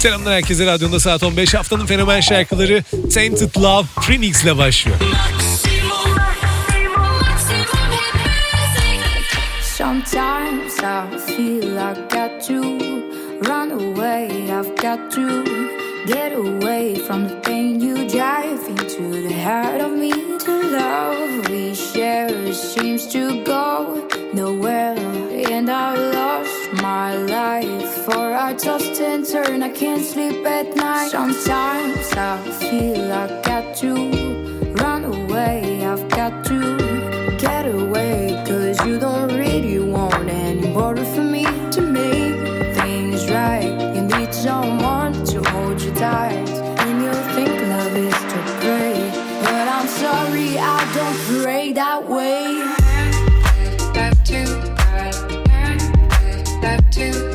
Selamlar herkese radyonda saat 15 haftanın fenomen şarkıları Tainted Love Phoenix ile başlıyor. Sometimes I feel I got to run away. I've got to get away from the pain you drive into the heart of me. The love we share seems to go nowhere, I tossed and turn, I can't sleep at night. Sometimes I feel I got to run away. I've got to get away, cause you don't really want any more for me to make things right. You need someone to hold you tight, and you think love is to pray. But I'm sorry, I don't pray that way. That too, that too,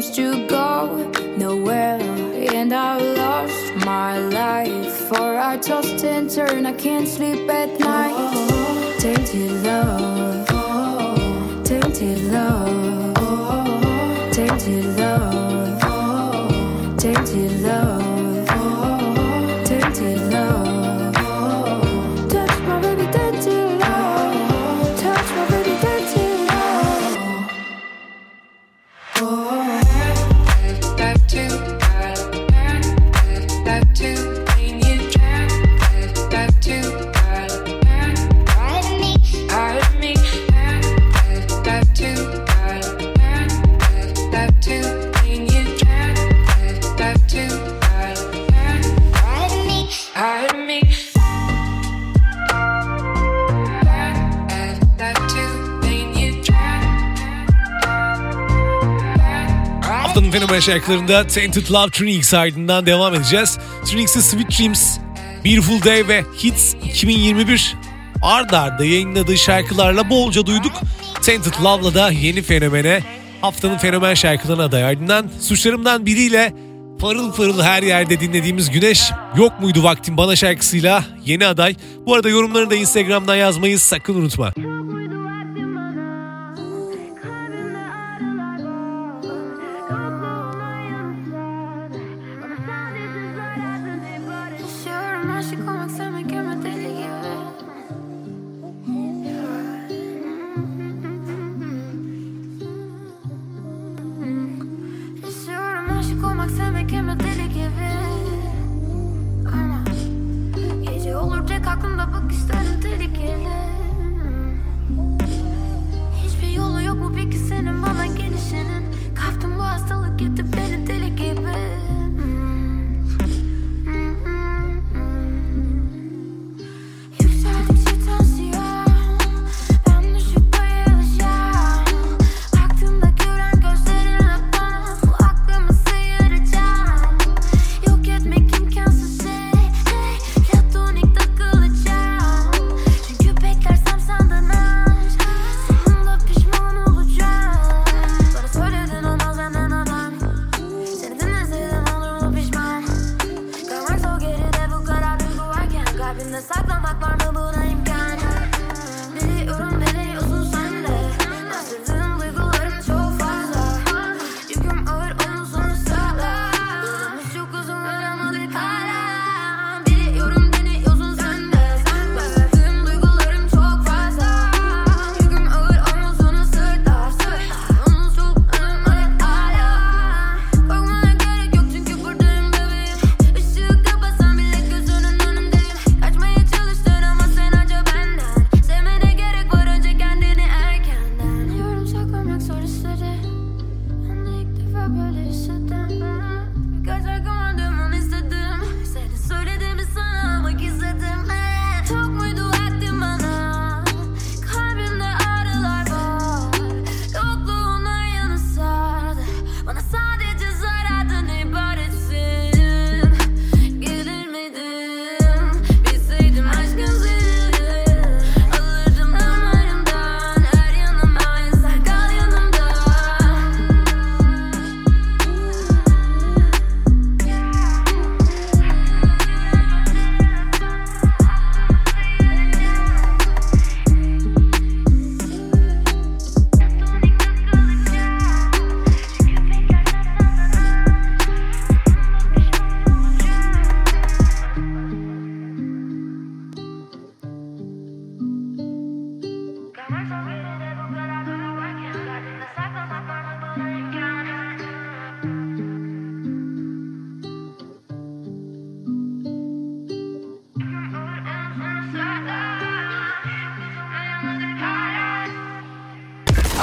seems to go nowhere, and I've lost my life. For I tossed and turn, I can't sleep at night. Tainted love, tainted love, tainted love. Tainted love, Haftanın fenomen şarkılarında Tainted Love Trinix ardından devam edeceğiz. Trinix'in Sweet Dreams, Beautiful Day ve Hits 2021 ard arda yayınladığı şarkılarla bolca duyduk. Tainted Love'la da yeni fenomene haftanın fenomen şarkılarına aday. Ardından suçlarımdan biriyle parıl parıl her yerde dinlediğimiz Güneş yok muydu vaktin bana şarkısıyla yeni aday. Bu arada yorumlarını da Instagram'dan yazmayı sakın unutma. sit down.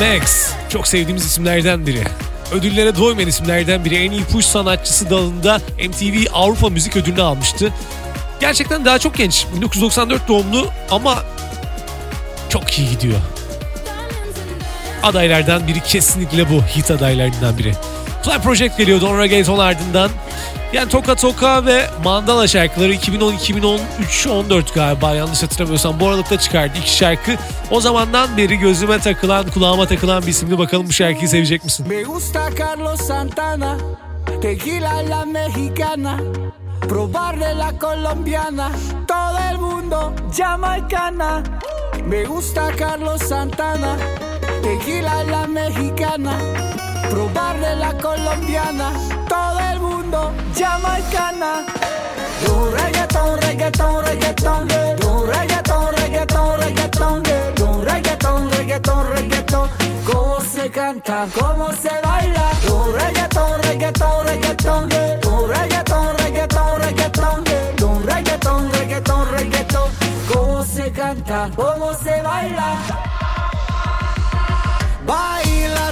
Eva Max çok sevdiğimiz isimlerden biri. Ödüllere doymayan isimlerden biri. En iyi push sanatçısı dalında MTV Avrupa Müzik Ödülünü almıştı. Gerçekten daha çok genç. 1994 doğumlu ama çok iyi gidiyor. Adaylardan biri kesinlikle bu. Hit adaylarından biri. Fly Project geliyor Don Reggaeton ardından. Yani Toka Toka ve Mandala şarkıları 2010-2013-14 galiba yanlış hatırlamıyorsam bu aralıkta çıkardı iki şarkı. O zamandan beri gözüme takılan, kulağıma takılan bir isimli bakalım bu şarkıyı sevecek misin? Me gusta Carlos Santana, tequila la mexicana, probar la colombiana, todo el mundo jamaicana. Me gusta Carlos Santana, tequila la mexicana, probar de la colombiana, todo el mundo jamaicana. Un reggaetón, reggaetón, reggaetón, un reggaetón, reggaetón, reggaetón, un reggaetón, reggaetón, reggaetón. Cómo se canta, cómo se baila. Un reggaetón, reggaetón, reggaetón, un reggaetón, reggaetón, reggaetón, un reggaetón, reggaetón, reggaetón. Cómo se canta, cómo se baila. Baila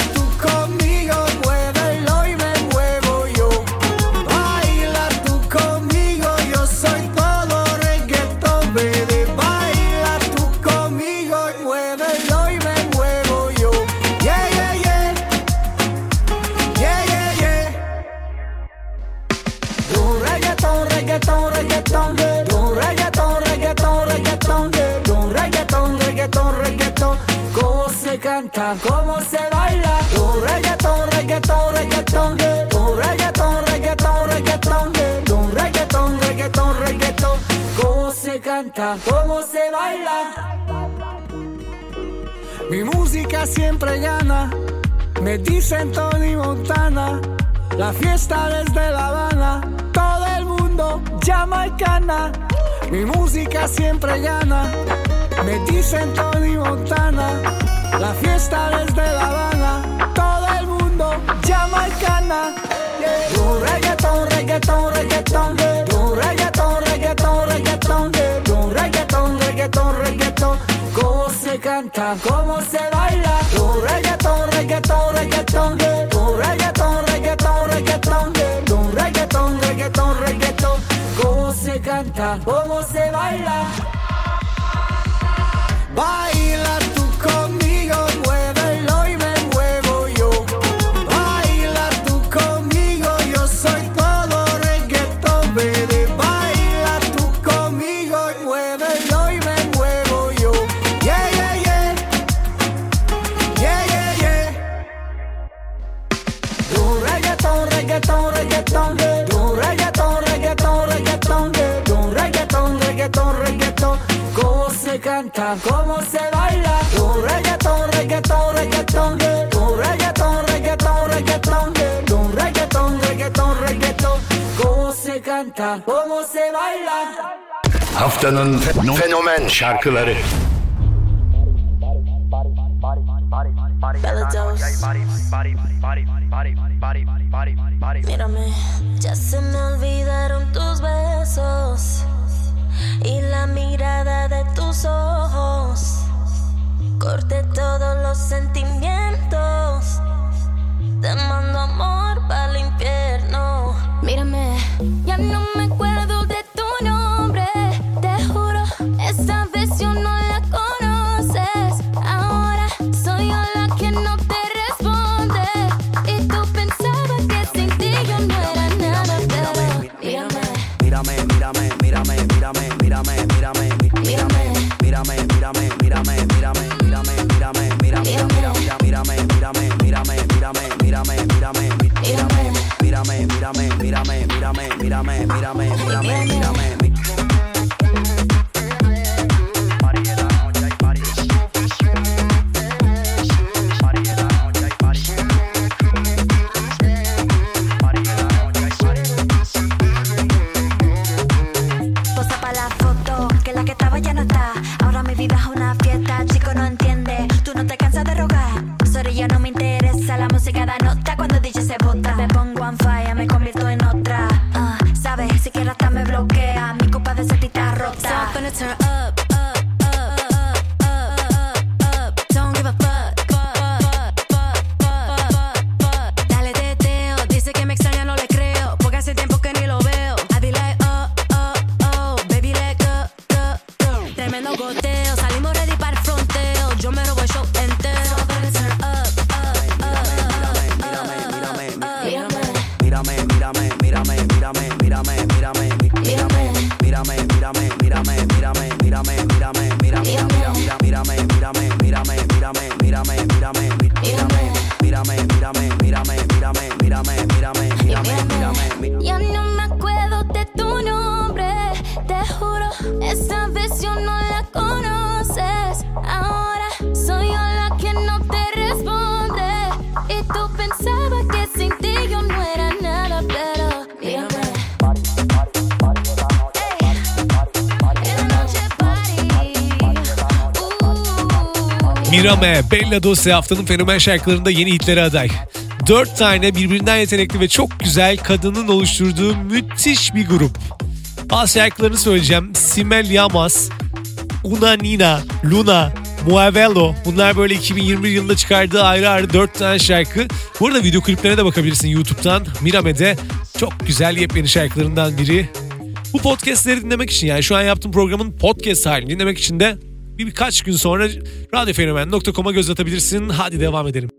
reggaetón, reggaetón. Cómo se canta, cómo se baila. Un reggaetón, reggaetón, reggaetón, un reggaetón, reggaetón, reggaetón, un reggaetón, reggaetón, reggaetón. Cómo se canta, cómo se baila. Mi música siempre llana, me dicen Tony Montana. La fiesta desde La Habana, todo el mundo jamaicana. Mi música siempre llana, me dicen Tony Montana. La fiesta desde La Habana, todo el mundo jamaicana. Yeah. Un reggaetón, reggaetón, reggaetón, un reggaetón, reggaetón, reggaetón, un reggaetón, reggaetón, reggaetón. Cómo se canta, cómo se baila. Un reggaetón, reggaetón, reggaetón, un reggaetón, reggaetón, reggaetón, un reggaetón, reggaetón, reggaetón. Cómo se canta, cómo se baila. Baila encanta cómo se baila. Haftanın fenomen şarkıları. Mírame, ya se me olvidaron tus besos y la mirada de tus ojos. Corté todos los sentimientos. vida no goteo, sale Cerame, Bella Doce haftanın fenomen şarkılarında yeni hitlere aday. Dört tane birbirinden yetenekli ve çok güzel kadının oluşturduğu müthiş bir grup. Bazı şarkılarını söyleyeceğim. Simel Yamas, Una Nina, Luna, Muavello. Bunlar böyle 2021 yılında çıkardığı ayrı ayrı 4 tane şarkı. Bu arada video kliplerine de bakabilirsin YouTube'dan. Mirame'de çok güzel yepyeni şarkılarından biri. Bu podcastleri dinlemek için yani şu an yaptığım programın podcast halini dinlemek için de bir birkaç gün sonra radyofenomen.com'a göz atabilirsin. Hadi devam edelim.